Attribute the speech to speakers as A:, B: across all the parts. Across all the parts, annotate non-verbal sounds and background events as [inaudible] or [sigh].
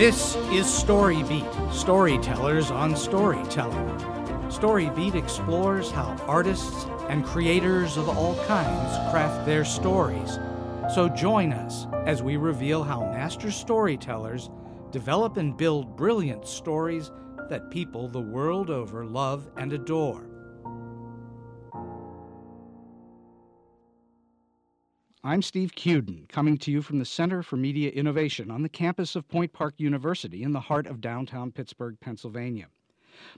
A: This is Storybeat, storytellers on storytelling. Storybeat explores how artists and creators of all kinds craft their stories. So join us as we reveal how master storytellers develop and build brilliant stories that people the world over love and adore. I'm Steve Cuden, coming to you from the Center for Media Innovation on the campus of Point Park University in the heart of downtown Pittsburgh, Pennsylvania.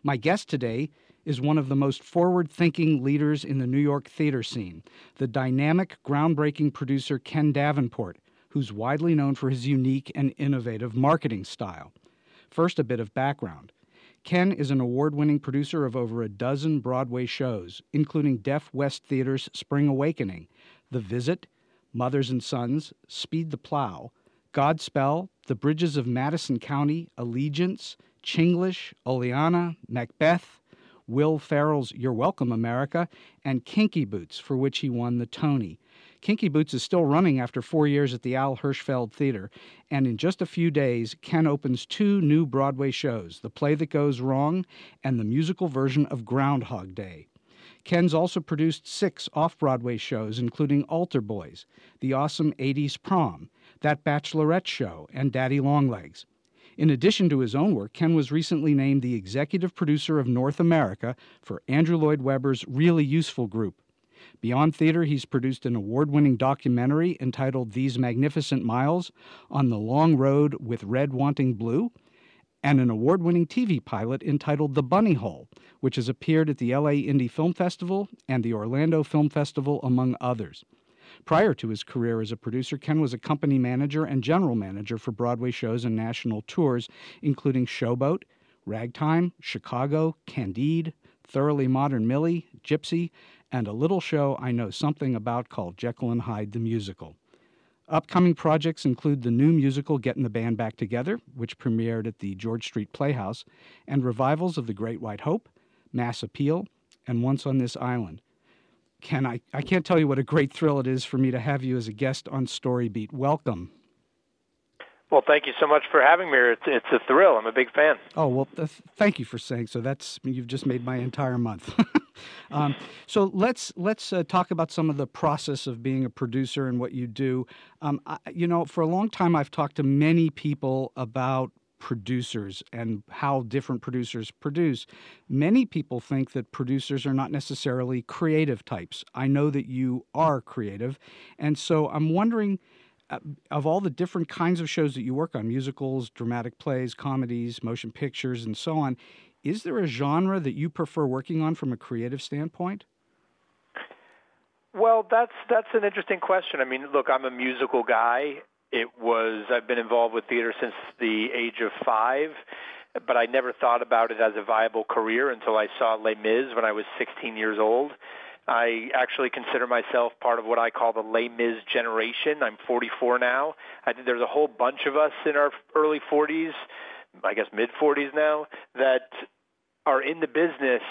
A: My guest today is one of the most forward thinking leaders in the New York theater scene, the dynamic, groundbreaking producer Ken Davenport, who's widely known for his unique and innovative marketing style. First, a bit of background. Ken is an award winning producer of over a dozen Broadway shows, including Deaf West Theater's Spring Awakening, The Visit, Mothers and Sons, Speed the Plow, Godspell, The Bridges of Madison County, Allegiance, Chinglish, Oleanna, Macbeth, Will Ferrell's You're Welcome America, and Kinky Boots, for which he won the Tony. Kinky Boots is still running after four years at the Al Hirschfeld Theater, and in just a few days, Ken opens two new Broadway shows The Play That Goes Wrong and the musical version of Groundhog Day. Ken's also produced six off Broadway shows, including Altar Boys, The Awesome 80s Prom, That Bachelorette Show, and Daddy Longlegs. In addition to his own work, Ken was recently named the executive producer of North America for Andrew Lloyd Webber's Really Useful Group. Beyond theater, he's produced an award winning documentary entitled These Magnificent Miles on the Long Road with Red Wanting Blue and an award winning TV pilot entitled The Bunny Hole, which has appeared at the LA Indie Film Festival and the Orlando Film Festival, among others. Prior to his career as a producer, Ken was a company manager and general manager for Broadway shows and national tours, including Showboat, Ragtime, Chicago, Candide, Thoroughly Modern Millie, Gypsy, and a little show I know something about called Jekyll and Hyde the Musical. Upcoming projects include the new musical Getting the Band Back Together, which premiered at the George Street Playhouse, and revivals of The Great White Hope, Mass Appeal, and Once on This Island. Ken, I, I can't tell you what a great thrill it is for me to have you as a guest on Storybeat. Welcome.
B: Well, thank you so much for having me. It's it's a thrill. I'm a big fan.
A: Oh well, th- thank you for saying so. That's you've just made my entire month. [laughs] um, so let's let's uh, talk about some of the process of being a producer and what you do. Um, I, you know, for a long time, I've talked to many people about producers and how different producers produce. Many people think that producers are not necessarily creative types. I know that you are creative, and so I'm wondering Uh, of all the different kinds of shows that you work on musicals, dramatic plays, comedies, motion pictures, and so on is there a genre that you prefer working on from a creative standpoint?
B: Well, that's that's an interesting question. I mean, look, I'm a musical guy. It was I've been involved with theater since the age of 5, but I never thought about it as a viable career until I saw Les Mis when I was 16 years old. I actually consider myself part of what I call the Les Mis generation. I'm 44 now. I think there's a whole bunch of us in our early 40s, I guess mid 40s now, that are in the business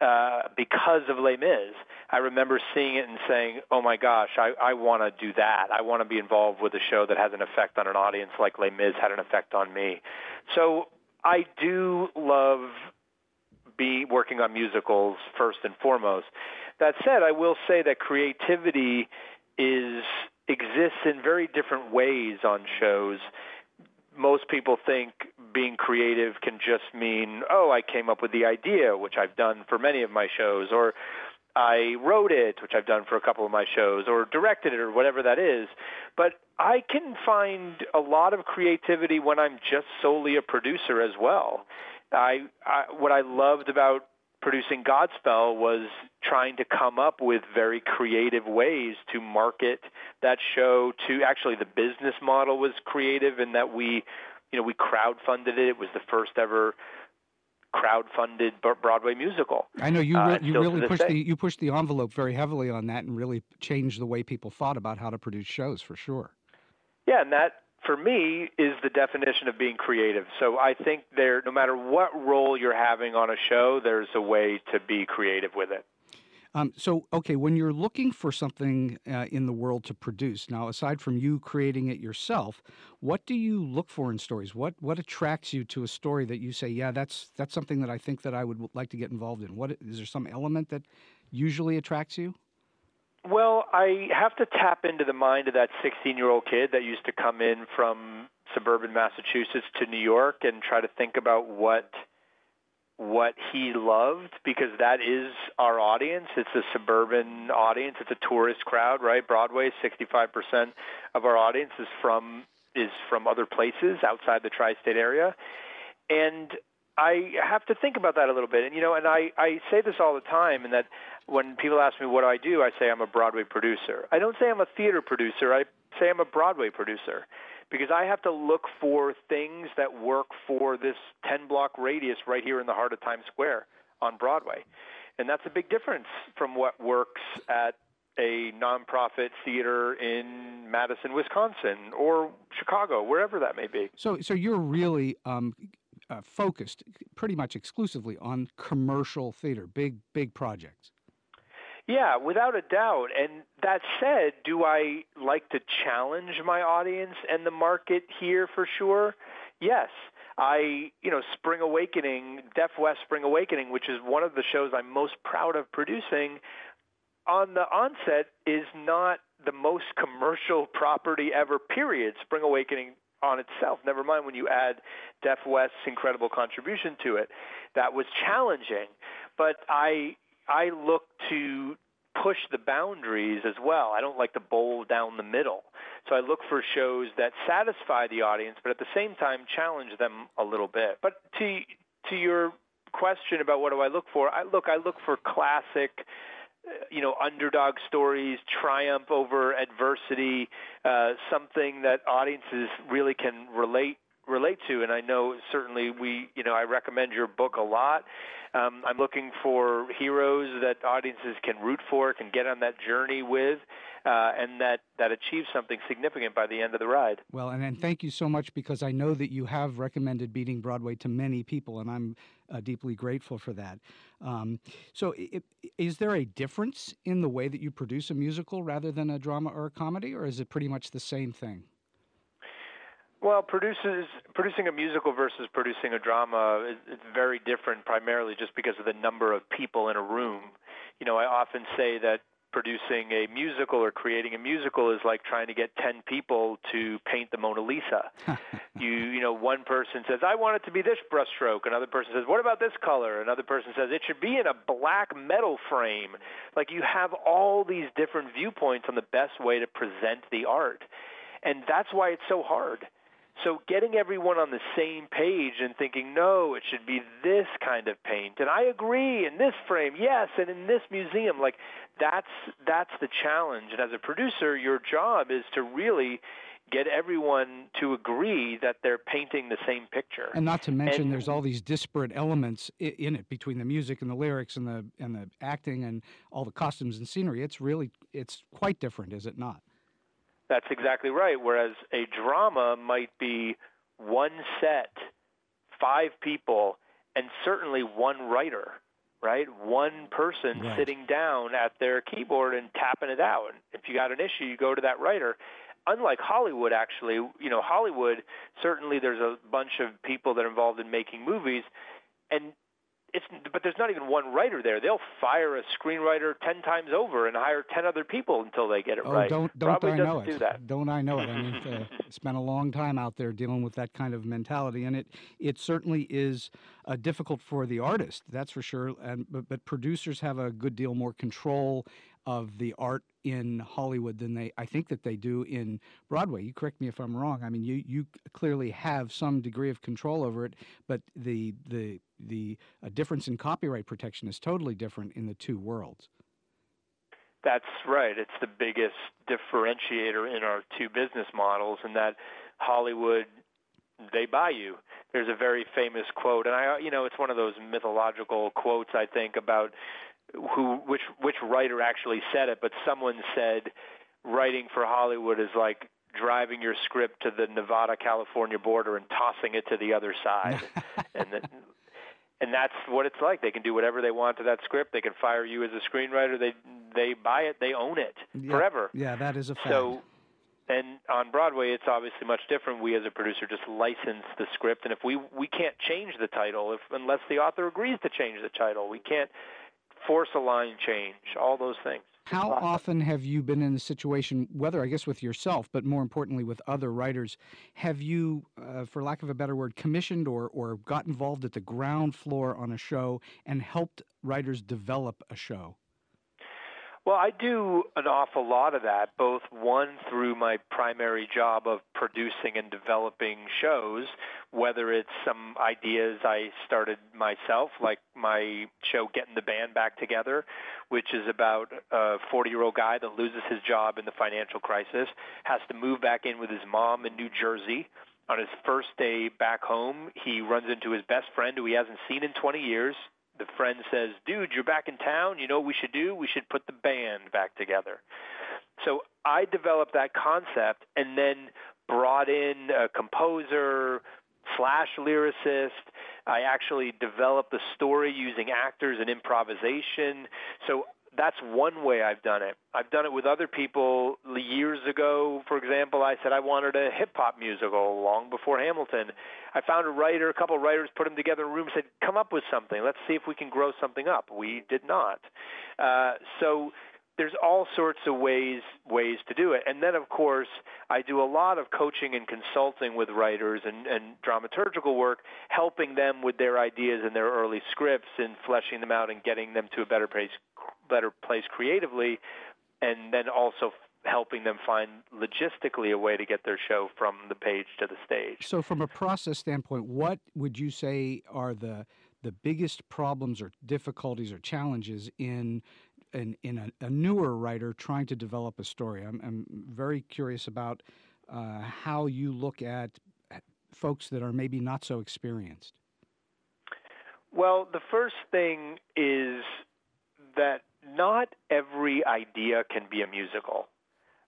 B: uh, because of Les Mis. I remember seeing it and saying, "Oh my gosh, I, I want to do that. I want to be involved with a show that has an effect on an audience like Les Mis had an effect on me." So I do love be working on musicals first and foremost. That said, I will say that creativity is exists in very different ways on shows. Most people think being creative can just mean, oh, I came up with the idea, which I've done for many of my shows, or I wrote it, which I've done for a couple of my shows, or directed it, or whatever that is. But I can find a lot of creativity when I'm just solely a producer as well. I, I what I loved about producing Godspell was trying to come up with very creative ways to market that show to actually the business model was creative in that we you know we crowdfunded it it was the first ever crowdfunded Broadway musical.
A: I know you re- uh, you really pushed the you pushed the envelope very heavily on that and really changed the way people thought about how to produce shows for sure.
B: Yeah, and that for me is the definition of being creative. So I think there no matter what role you're having on a show, there's a way to be creative with it.
A: Um, so, okay, when you're looking for something uh, in the world to produce, now aside from you creating it yourself, what do you look for in stories? What what attracts you to a story that you say, yeah, that's that's something that I think that I would like to get involved in? What is there some element that usually attracts you?
B: Well, I have to tap into the mind of that 16 year old kid that used to come in from suburban Massachusetts to New York and try to think about what what he loved because that is our audience. It's a suburban audience. It's a tourist crowd, right? Broadway, 65% of our audience is from is from other places outside the tri-state area. And I have to think about that a little bit. And you know, and I I say this all the time and that when people ask me what I do, I say I'm a Broadway producer. I don't say I'm a theater producer. I say I'm a Broadway producer because I have to look for things that work for this 10 block radius right here in the heart of Times Square on Broadway. And that's a big difference from what works at a nonprofit theater in Madison, Wisconsin, or Chicago, wherever that may be.
A: So, so you're really um, uh, focused pretty much exclusively on commercial theater, big, big projects.
B: Yeah, without a doubt. And that said, do I like to challenge my audience and the market here for sure? Yes. I, you know, Spring Awakening, Deaf West Spring Awakening, which is one of the shows I'm most proud of producing, on the onset is not the most commercial property ever, period. Spring Awakening on itself, never mind when you add Deaf West's incredible contribution to it. That was challenging. But I I look to push the boundaries as well. I don't like to bowl down the middle. So I look for shows that satisfy the audience, but at the same time challenge them a little bit. But to to your question about what do I look for, I look I look for classic you know underdog stories triumph over adversity uh, something that audiences really can relate relate to and i know certainly we you know i recommend your book a lot um, I'm looking for heroes that audiences can root for, can get on that journey with, uh, and that, that achieve something significant by the end of the ride.
A: Well, and, and thank you so much because I know that you have recommended Beating Broadway to many people, and I'm uh, deeply grateful for that. Um, so, it, is there a difference in the way that you produce a musical rather than a drama or a comedy, or is it pretty much the same thing?
B: Well, produces producing a musical versus producing a drama is, very different, primarily just because of the number of people in a room. You know, I often say that producing a musical or creating a musical is like trying to get 10 people to paint the Mona Lisa. [laughs] you you know one person says I want it to be this brushstroke, another person says what about this color? Another person says it should be in a black metal frame. Like you have all these different viewpoints on the best way to present the art. And that's why it's so hard so getting everyone on the same page and thinking, no, it should be this kind of paint, and I agree in this frame, yes, and in this museum, like that's that's the challenge. And as a producer, your job is to really get everyone to agree that they're painting the same picture.
A: And not to mention, and, there's all these disparate elements in it between the music and the lyrics and the and the acting and all the costumes and scenery. It's really it's quite different, is it not?
B: That's exactly right. Whereas a drama might be one set, five people, and certainly one writer, right? One person right. sitting down at their keyboard and tapping it out. And if you got an issue, you go to that writer. Unlike Hollywood, actually, you know, Hollywood, certainly there's a bunch of people that are involved in making movies, and it's but there's not even one writer there. They'll fire a screenwriter ten times over and hire ten other people until they get it
A: oh,
B: right.
A: Don't don't
B: Broadway
A: I know
B: it? Do that.
A: Don't I know it? I mean, [laughs] uh, spent a long time out there dealing with that kind of mentality, and it it certainly is uh, difficult for the artist. That's for sure. And but, but producers have a good deal more control of the art in Hollywood than they I think that they do in Broadway. You correct me if I'm wrong. I mean, you you clearly have some degree of control over it, but the the the difference in copyright protection is totally different in the two worlds.
B: That's right. It's the biggest differentiator in our two business models, and that Hollywood they buy you. There's a very famous quote, and I, you know, it's one of those mythological quotes I think about who which which writer actually said it, but someone said writing for Hollywood is like driving your script to the Nevada California border and tossing it to the other side. [laughs] and the, and that's what it's like. They can do whatever they want to that script. They can fire you as a screenwriter. They they buy it. They own it
A: yeah,
B: forever.
A: Yeah, that is a fact.
B: So, and on Broadway, it's obviously much different. We as a producer just license the script, and if we we can't change the title if unless the author agrees to change the title, we can't force a line change. All those things.
A: How often have you been in a situation, whether I guess with yourself, but more importantly with other writers, have you, uh, for lack of a better word, commissioned or, or got involved at the ground floor on a show and helped writers develop a show?
B: Well, I do an awful lot of that, both one through my primary job of producing and developing shows, whether it's some ideas I started myself, like my show Getting the Band Back Together, which is about a 40 year old guy that loses his job in the financial crisis, has to move back in with his mom in New Jersey. On his first day back home, he runs into his best friend who he hasn't seen in 20 years the friend says, "Dude, you're back in town. You know what we should do? We should put the band back together." So I developed that concept and then brought in a composer slash lyricist. I actually developed the story using actors and improvisation. So that's one way I've done it. I've done it with other people years ago. For example, I said I wanted a hip hop musical long before Hamilton. I found a writer, a couple of writers, put them together in a room, said, "Come up with something. Let's see if we can grow something up." We did not. Uh, so there's all sorts of ways ways to do it. And then of course I do a lot of coaching and consulting with writers and, and dramaturgical work, helping them with their ideas and their early scripts and fleshing them out and getting them to a better place better place creatively and then also helping them find logistically a way to get their show from the page to the stage.
A: So from a process standpoint, what would you say are the the biggest problems or difficulties or challenges in in, in a, a, newer writer trying to develop a story. I'm, I'm very curious about uh, how you look at folks that are maybe not so experienced.
B: Well, the first thing is that not every idea can be a musical.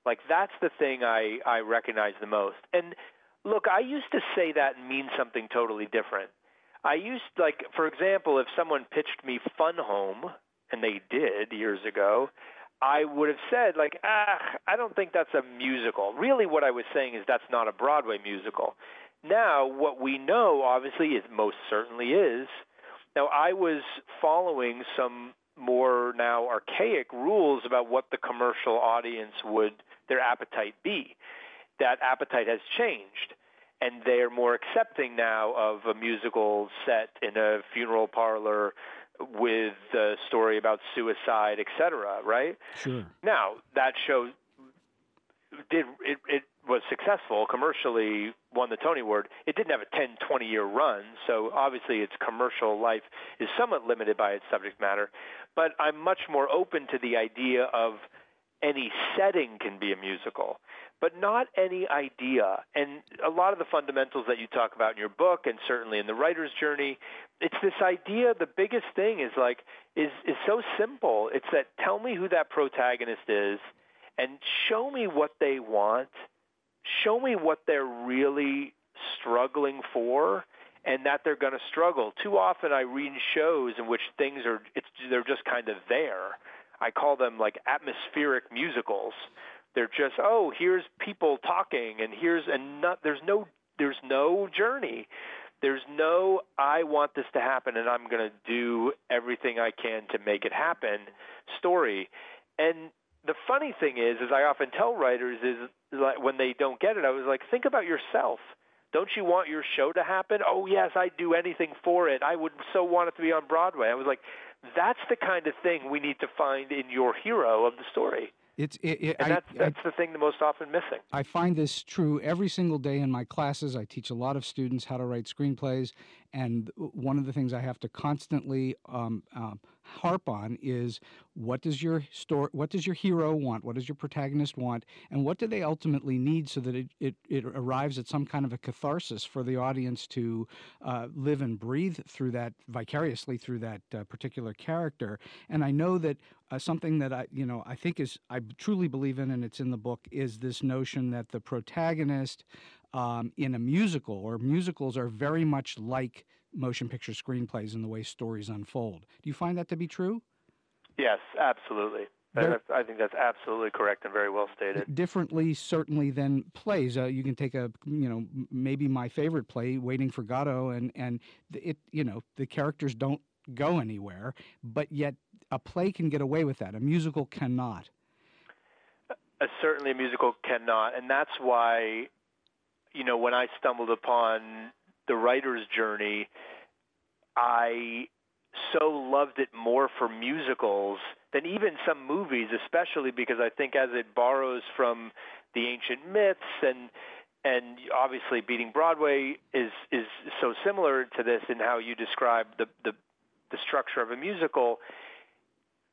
B: Like that's the thing I, I recognize the most. And look, I used to say that and mean something totally different. I used like for example, if someone pitched me Fun Home, and they did years ago, I would have said like, ah, I don't think that's a musical. Really, what I was saying is that's not a Broadway musical. Now, what we know, obviously, is most certainly is. Now, I was following some more now archaic rules about what the commercial audience would their appetite be. That appetite has changed and they're more accepting now of a musical set in a funeral parlor with the story about suicide, etc. Right?
A: Sure.
B: Now that show did it, it was successful commercially, won the Tony Award. It didn't have a 10, 20 year run, so obviously its commercial life is somewhat limited by its subject matter. But I'm much more open to the idea of any setting can be a musical but not any idea. And a lot of the fundamentals that you talk about in your book, and certainly in the writer's journey, it's this idea. The biggest thing is like is is so simple. It's that tell me who that protagonist is, and show me what they want. Show me what they're really struggling for, and that they're going to struggle. Too often, I read shows in which things are it's they're just kind of there. I call them like atmospheric musicals they're just oh, here's people talking, and here's and not there's no there's no journey. There's no I want this to happen, and I'm going to do everything I can to make it happen. Story, and the funny thing is, as I often tell writers, is like when they don't get it, I was like, think about yourself. Don't you want your show to happen? Oh yes, I'd do anything for it. I would so want it to be on Broadway. I was like, that's the kind of thing we need to find in your hero of the story.
A: It's it, it,
B: and that's, I, that's I, the thing the most often missing.
A: I find this true every single day in my classes. I teach a lot of students how to write screenplays, and one of the things I have to constantly um, um, harp on is what does your story, what does your hero want, what does your protagonist want, and what do they ultimately need so that it, it, it arrives at some kind of a catharsis for the audience to uh, live and breathe through that vicariously through that uh, particular character. And I know that uh, something that I you know I think is I truly believe in, and it's in the book, is this notion that the protagonist um, in a musical or musicals are very much like motion picture screenplays in the way stories unfold. Do you find that to be true?
B: Yes, absolutely. I think that's absolutely correct and very well stated.
A: Differently, certainly, than plays. Uh, you can take a, you know, maybe my favorite play, Waiting for Godot, and and it, you know, the characters don't go anywhere, but yet a play can get away with that. A musical cannot.
B: Uh, certainly, a musical cannot, and that's why, you know, when I stumbled upon the writer's journey, I so loved it more for musicals than even some movies, especially because I think as it borrows from the ancient myths and and obviously beating Broadway is is so similar to this in how you describe the the, the structure of a musical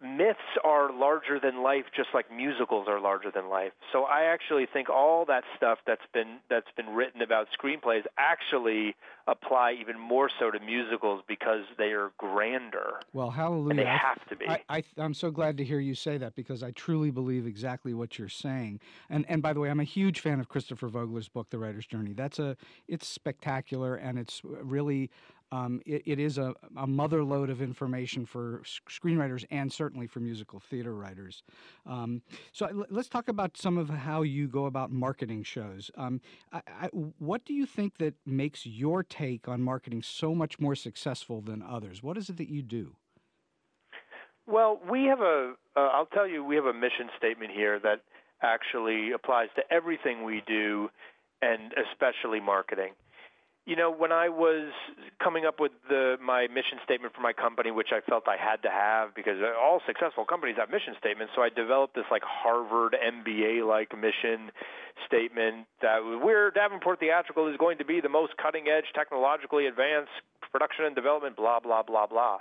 B: myths are larger than life just like musicals are larger than life. So i actually think all that stuff that's been that's been written about screenplays actually apply even more so to musicals because they are grander.
A: Well hallelujah. And
B: they have to be.
A: I, I, i'm so glad to hear you say that because i truly believe exactly what you're saying. And and by the way i'm a huge fan of christopher vogler's book the writer's journey. That's a it's spectacular and it's really um, it, it is a, a mother lode of information for screenwriters and certainly for musical theater writers. Um, so let's talk about some of how you go about marketing shows. Um, I, I, what do you think that makes your take on marketing so much more successful than others? What is it that you do?
B: Well, we have a. will uh, tell you, we have a mission statement here that actually applies to everything we do, and especially marketing. You know, when I was coming up with the, my mission statement for my company, which I felt I had to have because all successful companies have mission statements, so I developed this like Harvard MBA like mission statement that we're Davenport Theatrical is going to be the most cutting edge, technologically advanced production and development, blah blah blah blah.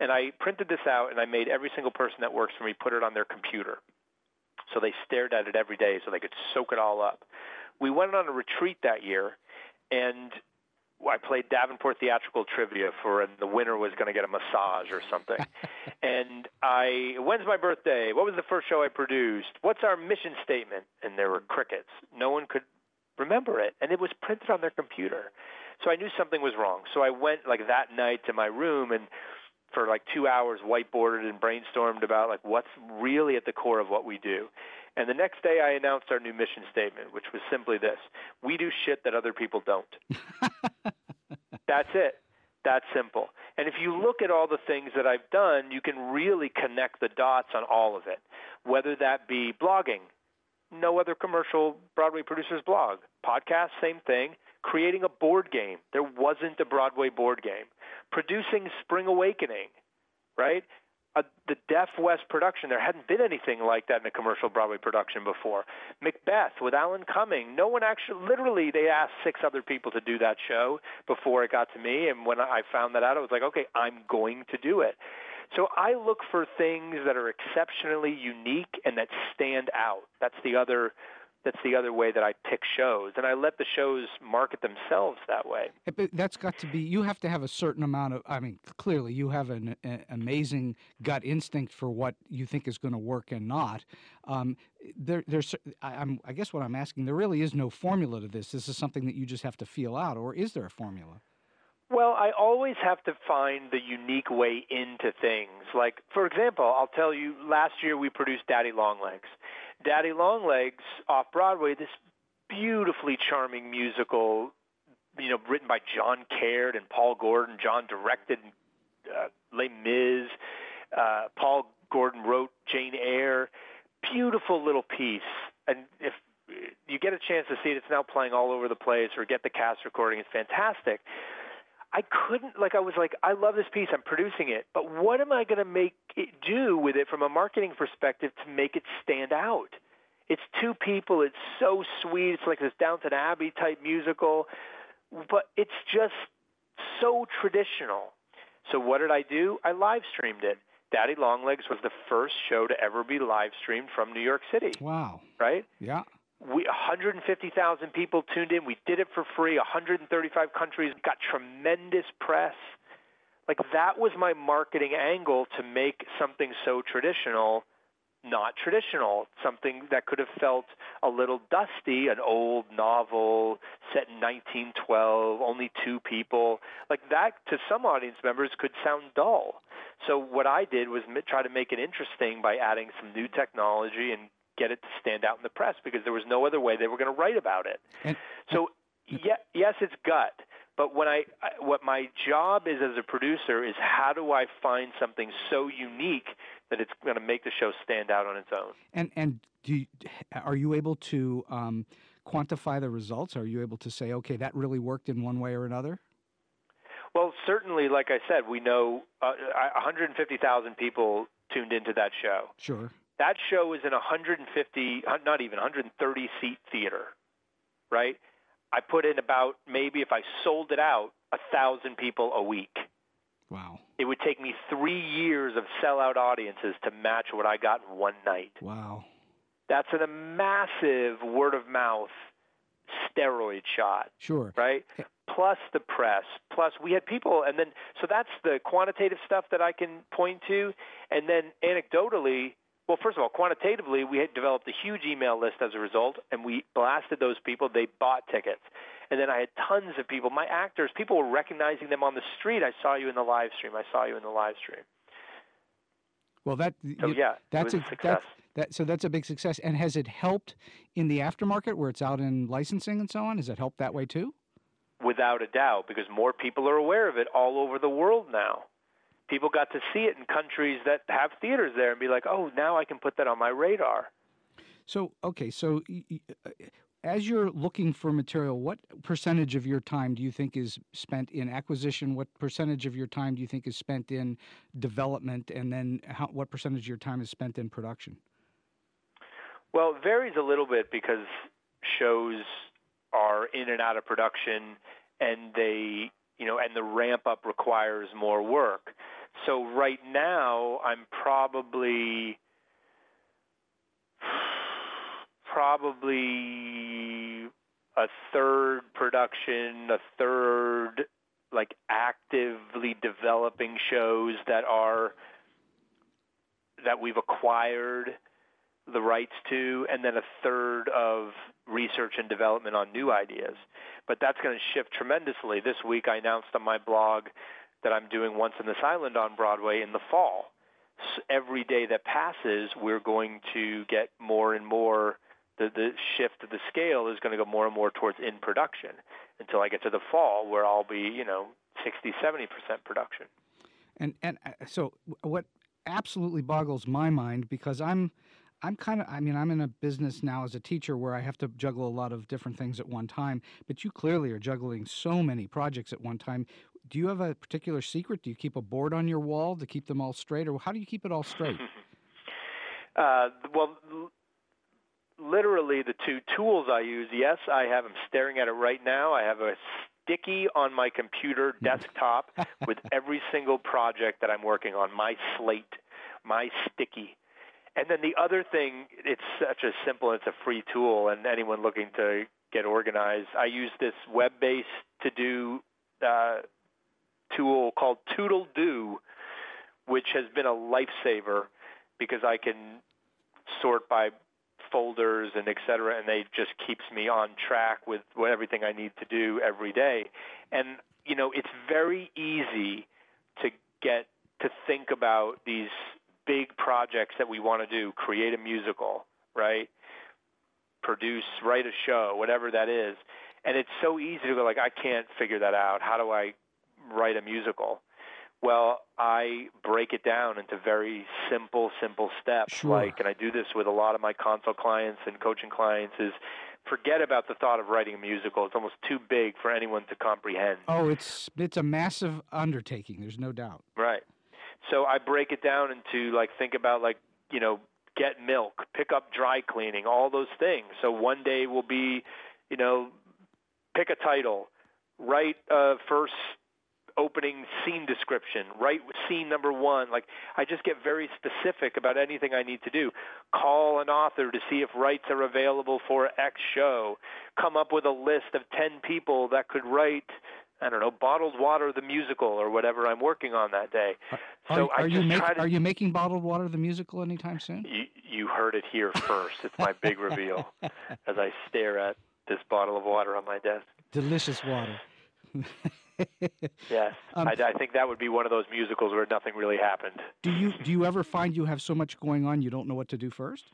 B: And I printed this out and I made every single person that works for me put it on their computer, so they stared at it every day so they could soak it all up. We went on a retreat that year, and I played Davenport theatrical trivia for, and the winner was going to get a massage or something. [laughs] and I, when's my birthday? What was the first show I produced? What's our mission statement? And there were crickets. No one could remember it, and it was printed on their computer. So I knew something was wrong. So I went like that night to my room and for like two hours whiteboarded and brainstormed about like what's really at the core of what we do. And the next day I announced our new mission statement, which was simply this we do shit that other people don't. [laughs] That's it. That's simple. And if you look at all the things that I've done, you can really connect the dots on all of it. Whether that be blogging, no other commercial Broadway producer's blog. Podcast, same thing. Creating a board game. There wasn't a Broadway board game. Producing Spring Awakening, right? a, the Deaf West production. There hadn't been anything like that in a commercial Broadway production before. Macbeth with Alan Cumming. No one actually, literally, they asked six other people to do that show before it got to me. And when I found that out, I was like, okay, I'm going to do it. So I look for things that are exceptionally unique and that stand out. That's the other that's the other way that I pick shows, and I let the shows market themselves that way.
A: But that's got to be. You have to have a certain amount of. I mean, clearly, you have an, an amazing gut instinct for what you think is going to work and not. Um, there, there's. I, I'm. I guess what I'm asking. There really is no formula to this. This is something that you just have to feel out, or is there a formula?
B: Well, I always have to find the unique way into things. Like, for example, I'll tell you, last year we produced Daddy Longlegs. Daddy Longlegs off Broadway, this beautifully charming musical, you know, written by John Caird and Paul Gordon. John directed uh, Les Mis. Uh, Paul Gordon wrote Jane Eyre. Beautiful little piece. And if you get a chance to see it, it's now playing all over the place, or get the cast recording. It's fantastic. I couldn't like I was like I love this piece I'm producing it but what am I going to make it do with it from a marketing perspective to make it stand out? It's two people it's so sweet it's like this Downton Abbey type musical but it's just so traditional. So what did I do? I live streamed it. Daddy Longlegs was the first show to ever be live streamed from New York City.
A: Wow.
B: Right?
A: Yeah
B: we 150,000 people tuned in. We did it for free. 135 countries got tremendous press. Like that was my marketing angle to make something so traditional not traditional, something that could have felt a little dusty, an old novel set in 1912, only two people. Like that to some audience members could sound dull. So what I did was try to make it interesting by adding some new technology and get it to stand out in the press because there was no other way they were going to write about it. And, so yeah, yes, it's gut. But when I, what my job is as a producer is how do I find something so unique that it's going to make the show stand out on its own.
A: And and do you, are you able to um, quantify the results? Are you able to say, okay, that really worked in one way or another?
B: Well, certainly, like I said, we know uh, 150,000 people tuned into that show.
A: Sure.
B: That show is in 150, uh, not even 130 seat theater, right? I put in about maybe if I sold it out, a thousand people a week.
A: Wow.
B: It would take me three years of sellout audiences to match what I got in one night.
A: Wow.
B: That's a massive word of mouth steroid shot.
A: Sure.
B: Right? Plus the press. Plus we had people and then so that's the quantitative stuff that I can point to. And then anecdotally, well, first of all, quantitatively, we had developed a huge email list as a result, and we blasted those people. They bought tickets. And then I had tons of people, my actors, people were recognizing them on the street. I saw you in the live stream. I saw you in the live stream.
A: Well, that
B: so,
A: you,
B: yeah,
A: that's
B: a, success.
A: that so that's a big success. And has it helped in the aftermarket where it's out in licensing and so on? Has it helped that way too?
B: Without a doubt, because more people are aware of it all over the world now. People got to see it in countries that have theaters there and be like, "Oh, now I can put that on my radar."
A: So, okay, so uh, as you're looking for material, what percentage of your time do you think is spent in acquisition? What percentage of your time do you think is spent in development? And then how, what percentage of your time is spent in production?
B: Well, it varies a little bit because shows are in and out of production and they, you know, and the ramp up requires more work. So right now, I'm probably probably a third production, a third like actively developing shows that are that we've acquired the rights to, and then a third of research and development on new ideas. But that's going to shift tremendously. This week, I announced on my blog that I'm doing Once on this Island on Broadway in the fall. So every day that passes, we're going to get more and more the, the shift of the scale is going to go more and more towards in production until I get to the fall where I'll be, you know, 60, 70% production.
A: And and uh, so what absolutely boggles my mind because I'm I'm kind of I mean I'm in a business now as a teacher where I have to juggle a lot of different things at one time, but you clearly are juggling so many projects at one time. Do you have a particular secret? Do you keep a board on your wall to keep them all straight or how do you keep it all straight? [laughs]
B: uh, well literally the two tools I use. Yes, I have. I'm staring at it right now. I have a sticky on my computer [laughs] desktop [laughs] with every single project that I'm working on. My slate, my sticky. And then the other thing, it's such a simple, it's a free tool, and anyone looking to get organized, I use this web-based to-do uh, tool called Toodledo, which has been a lifesaver because I can sort by folders and et cetera, and they just keeps me on track with what, everything I need to do every day. And you know, it's very easy to get to think about these big projects that we want to do, create a musical, right? Produce, write a show, whatever that is. And it's so easy to go like, I can't figure that out. How do I write a musical? Well, I break it down into very simple, simple steps.
A: Sure.
B: Like, and I do this with a lot of my consult clients and coaching clients. Is forget about the thought of writing a musical. It's almost too big for anyone to comprehend.
A: Oh, it's it's a massive undertaking. There's no doubt.
B: Right. So I break it down into like think about like you know get milk, pick up dry cleaning, all those things. So one day will be, you know, pick a title, write a first opening scene description, write scene number one. Like I just get very specific about anything I need to do. Call an author to see if rights are available for X show. Come up with a list of ten people that could write. I don't know, bottled water the musical or whatever I'm working on that day.
A: Are,
B: so
A: are,
B: I
A: you make,
B: to,
A: are you making bottled water the musical anytime soon?
B: You You heard it here first. It's my big reveal [laughs] as I stare at this bottle of water on my desk.
A: Delicious water. [laughs]
B: yes, um, I, I, think that would be one of those musicals where nothing really happened.
A: Do you do you ever find you have so much going on you don't know what to do first?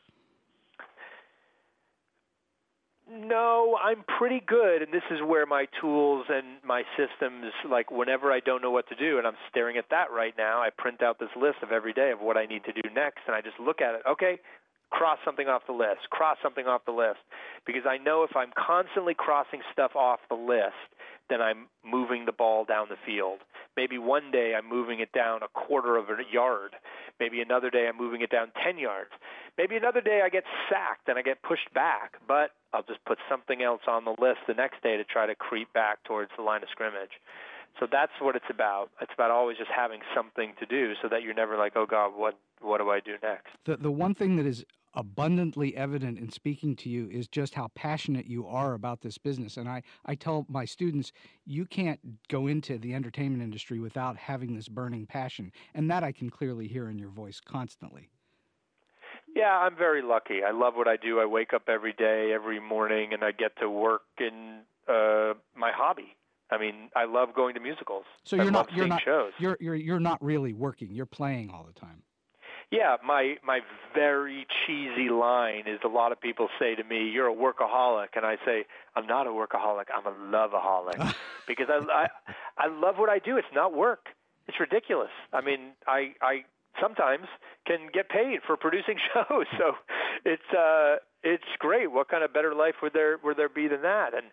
B: No, I'm pretty good, and this is where my tools and my systems, like whenever I don't know what to do, and I'm staring at that right now, I print out this list of every day of what I need to do next, and I just look at it. Okay, cross something off the list, cross something off the list, because I know if I'm constantly crossing stuff off the list, then I'm moving the ball down the field. Maybe one day I'm moving it down a quarter of a yard. Maybe another day I'm moving it down 10 yards. Maybe another day I get sacked and I get pushed back, but I'll just put something else on the list the next day to try to creep back towards the line of scrimmage. So that's what it's about. It's about always just having something to do so that you're never like, "Oh god, what what do I do next?"
A: The the one thing that is abundantly evident in speaking to you is just how passionate you are about this business. And I, I tell my students, you can't go into the entertainment industry without having this burning passion. And that I can clearly hear in your voice constantly.
B: Yeah, I'm very lucky. I love what I do. I wake up every day, every morning, and I get to work in uh, my hobby. I mean, I love going to musicals.
A: So you're not you're not
B: shows.
A: you're you're you're not really working. You're playing all the time.
B: Yeah, my my very cheesy line is a lot of people say to me, "You're a workaholic," and I say, "I'm not a workaholic. I'm a loveaholic," [laughs] because I, I I love what I do. It's not work. It's ridiculous. I mean, I I sometimes can get paid for producing [laughs] shows, so it's uh it's great. What kind of better life would there would there be than that? And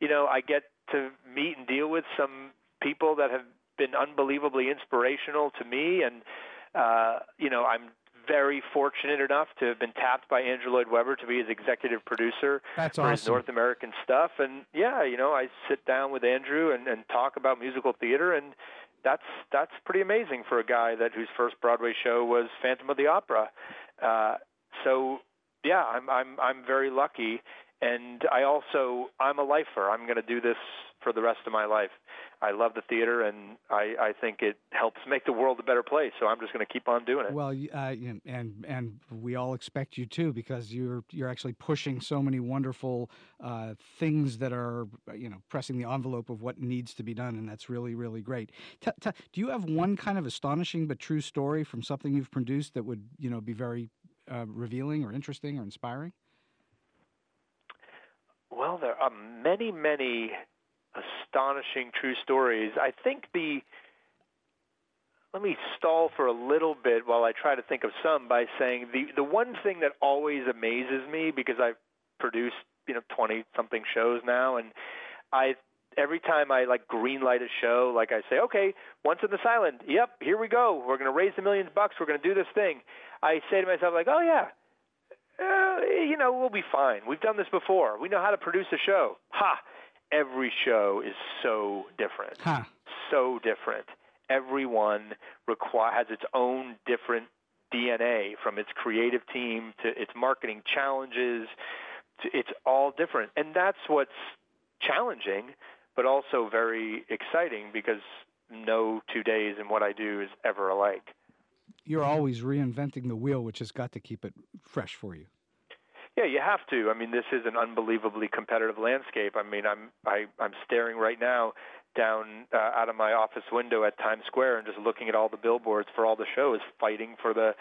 B: you know, I get to meet and deal with some people that have been unbelievably inspirational to me and uh, you know, I'm very fortunate enough to have been tapped by Andrew Lloyd Webber to be his executive producer
A: That's
B: for
A: awesome.
B: his North American stuff. And yeah, you know, I sit down with Andrew and, and talk about musical theater, and that's that's pretty amazing for a guy that whose first Broadway show was Phantom of the Opera. Uh, so yeah, I'm I'm I'm very lucky, and I also I'm a lifer. I'm going to do this for the rest of my life. I love the theater, and I, I think it helps make the world a better place. So I'm just going to keep on doing it.
A: Well, uh, and and we all expect you to because you're you're actually pushing so many wonderful uh, things that are you know pressing the envelope of what needs to be done, and that's really really great. T- t- do you have one kind of astonishing but true story from something you've produced that would you know be very uh, revealing or interesting or inspiring?
B: Well, there are many, many astonishing true stories. I think the let me stall for a little bit while I try to think of some by saying the the one thing that always amazes me because I've produced you know twenty something shows now and I every time I like greenlight a show like I say okay Once on this Island yep here we go we're going to raise the millions bucks we're going to do this thing I say to myself like oh yeah uh, you know we'll be fine we've done this before we know how to produce a show ha every show is so different.
A: Huh.
B: So different. Everyone require, has its own different DNA from its creative team to its marketing challenges. To, it's all different. And that's what's challenging, but also very exciting because no two days in what I do is ever alike.
A: You're always reinventing the wheel, which has got to keep it fresh for you.
B: Yeah, you have to. I mean, this is an unbelievably competitive landscape. I mean, I'm I, I'm staring right now down uh, out of my office window at Times Square and just looking at all the billboards for all the shows, fighting for the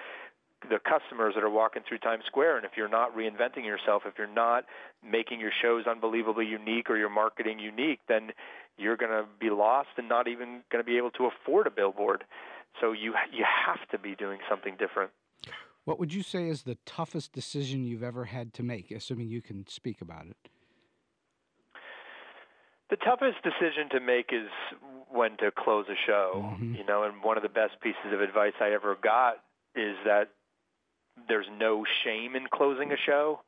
B: the customers that are walking through Times Square. And if you're not reinventing yourself, if you're not making your shows unbelievably unique or your marketing unique, then you're going to be lost and not even going to be able to afford a billboard. So you you have to be doing something different.
A: What would you say is the toughest decision you've ever had to make, assuming you can speak about it?
B: The toughest decision to make is when to close a show.
A: Mm-hmm.
B: You know, and one of the best pieces of advice I ever got is that there's no shame in closing a show.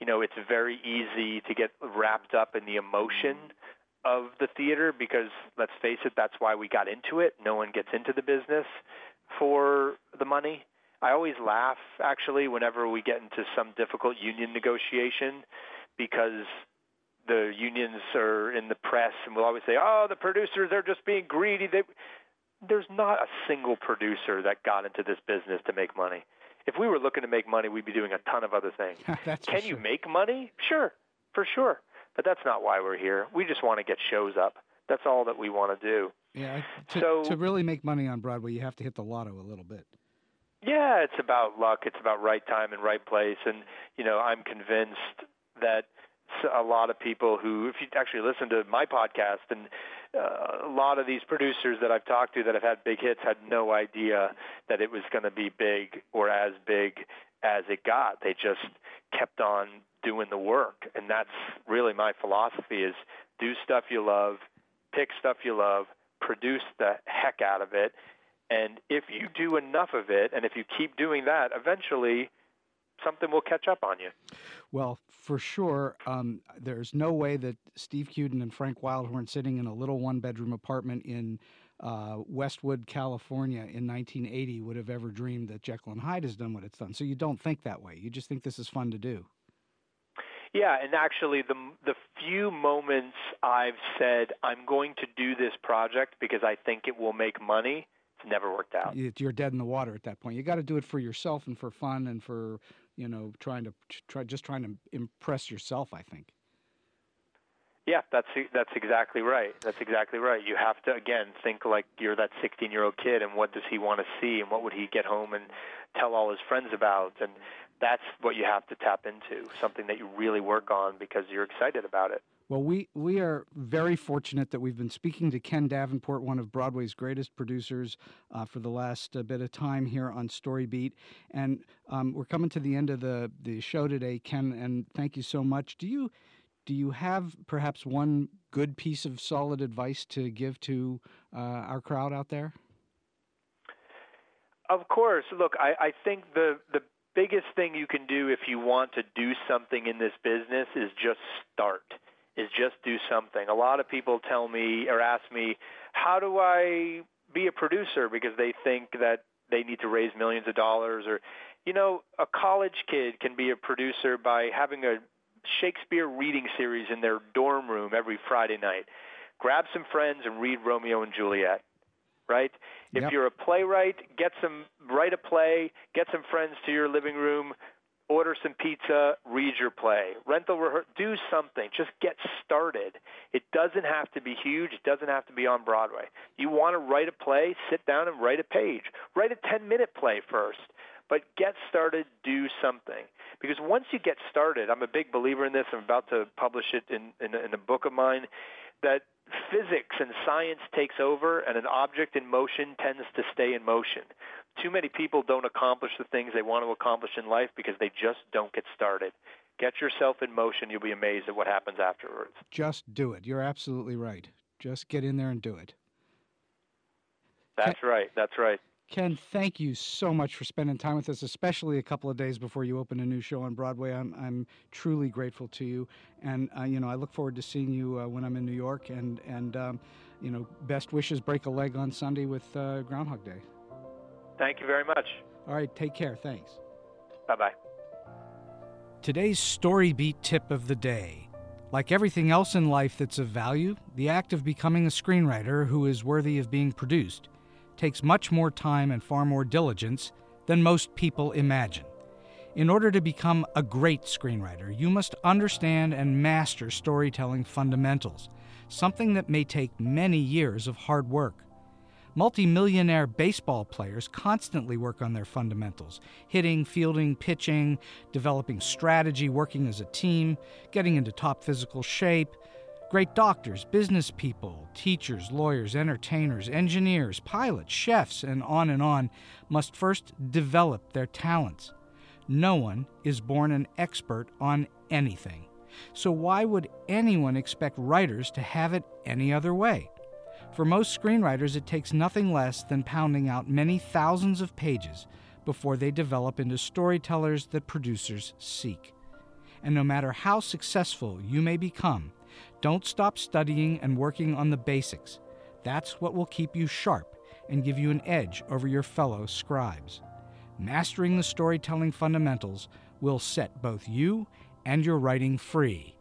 B: You know, it's very easy to get wrapped up in the emotion of the theater because let's face it, that's why we got into it. No one gets into the business for the money. I always laugh actually whenever we get into some difficult union negotiation because the unions are in the press and we'll always say, "Oh, the producers are just being greedy." They, there's not a single producer that got into this business to make money. If we were looking to make money, we'd be doing a ton of other things. [laughs] Can you
A: sure.
B: make money? Sure, for sure. But that's not why we're here. We just want to get shows up. That's all that we want to do.
A: Yeah, to,
B: So-
A: to really make money on Broadway, you have to hit the lotto a little bit.
B: Yeah, it's about luck. It's about right time and right place. And you know, I'm convinced that a lot of people who, if you actually listen to my podcast, and uh, a lot of these producers that I've talked to that have had big hits had no idea that it was going to be big or as big as it got. They just kept on doing the work, and that's really my philosophy: is do stuff you love, pick stuff you love, produce the heck out of it. And if you do enough of it, and if you keep doing that, eventually something will catch up on you.
A: Well, for sure, um, there's no way that Steve Cuden and Frank Wildhorn sitting in a little one bedroom apartment in uh, Westwood, California in 1980 would have ever dreamed that Jekyll and Hyde has done what it's done. So you don't think that way. You just think this is fun to do.
B: Yeah, and actually, the the few moments I've said I'm going to do this project because I think it will make money, never worked out.
A: You- You're dead in the water at that point. You got to do it for yourself and for fun and for you know trying to try just trying to impress yourself. I think.
B: Yeah, that's that's exactly right. That's exactly right. You have to again think like you're that 16 year old kid, and what does he want to see, and what would he get home and tell all his friends about, and that's what you have to tap into. Something that you really work on because you're excited about it.
A: Well, we, we are very fortunate that we've been speaking to Ken Davenport, one of Broadway's greatest producers, uh, for the last uh, bit of time here on Storybeat. And um, we're coming to the end of the, the show today, Ken, and thank you so much. Do you, do you have perhaps one good piece of solid advice to give to uh, our crowd out there?
B: Of course. Look, I, I think the the biggest thing you can do if you want to do something in this business is just start. Is just do something. A lot of people tell me or ask me, "How do I be a producer?" because they think that they need to raise millions of dollars or you know, a college kid can be a producer by having a Shakespeare reading series in their dorm room every Friday night. Grab some friends and read Romeo and Juliet right? If
A: Yep.
B: you're a playwright, get some write a play, get some friends to your living room, order some pizza, read your play. Rental rehear- do something. Just get started. It doesn't have to be huge, it doesn't have to be on Broadway. You want to write a play, sit down and write a page. Write a 10-minute play first. But get started, do something. Because once you get started, I'm a big believer in this. I'm about to publish it in, in, in a book of mine that physics and science takes over and an object in motion tends to stay in motion. Too many people don't accomplish the things they want to accomplish in life because they just don't get started. Get yourself in motion, you'll be amazed at what happens afterwards.
A: Just do it. You're absolutely right. Just get in there and do it.
B: That's right. That's right.
A: Ken, thank you so much for spending time with us, especially a couple of days before you open a new show on Broadway. I'm, I'm truly grateful to you, and uh, you know I look forward to seeing you uh, when I'm in New York. And and um, you know, best wishes. Break a leg on Sunday with uh, Groundhog Day.
B: Thank you very much.
A: All right, take care. Thanks.
B: Bye bye.
A: Today's story beat tip of the day. Like everything else in life that's of value, the act of becoming a screenwriter who is worthy of being produced takes much more time and far more diligence than most people imagine. In order to become a great screenwriter, you must understand and master storytelling fundamentals, something that may take many years of hard work. Multimillionaire baseball players constantly work on their fundamentals hitting, fielding, pitching, developing strategy, working as a team, getting into top physical shape. Great doctors, business people, teachers, lawyers, entertainers, engineers, pilots, chefs, and on and on must first develop their talents. No one is born an expert on anything. So, why would anyone expect writers to have it any other way? For most screenwriters, it takes nothing less than pounding out many thousands of pages before they develop into storytellers that producers seek. And no matter how successful you may become, don't stop studying and working on the basics. That's what will keep you sharp and give you an edge over your fellow scribes. Mastering the storytelling fundamentals will set both you and your writing free.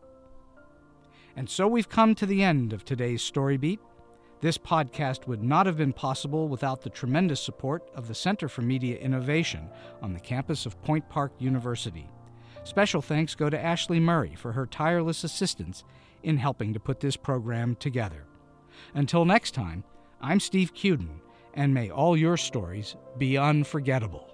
A: And so we've come to the end of today's Story Beat. This podcast would not have been possible without the tremendous support of the Center for Media Innovation on the campus of Point Park University. Special thanks go to Ashley Murray for her tireless assistance in helping to put this program together. Until next time, I'm Steve Cuden, and may all your stories be unforgettable.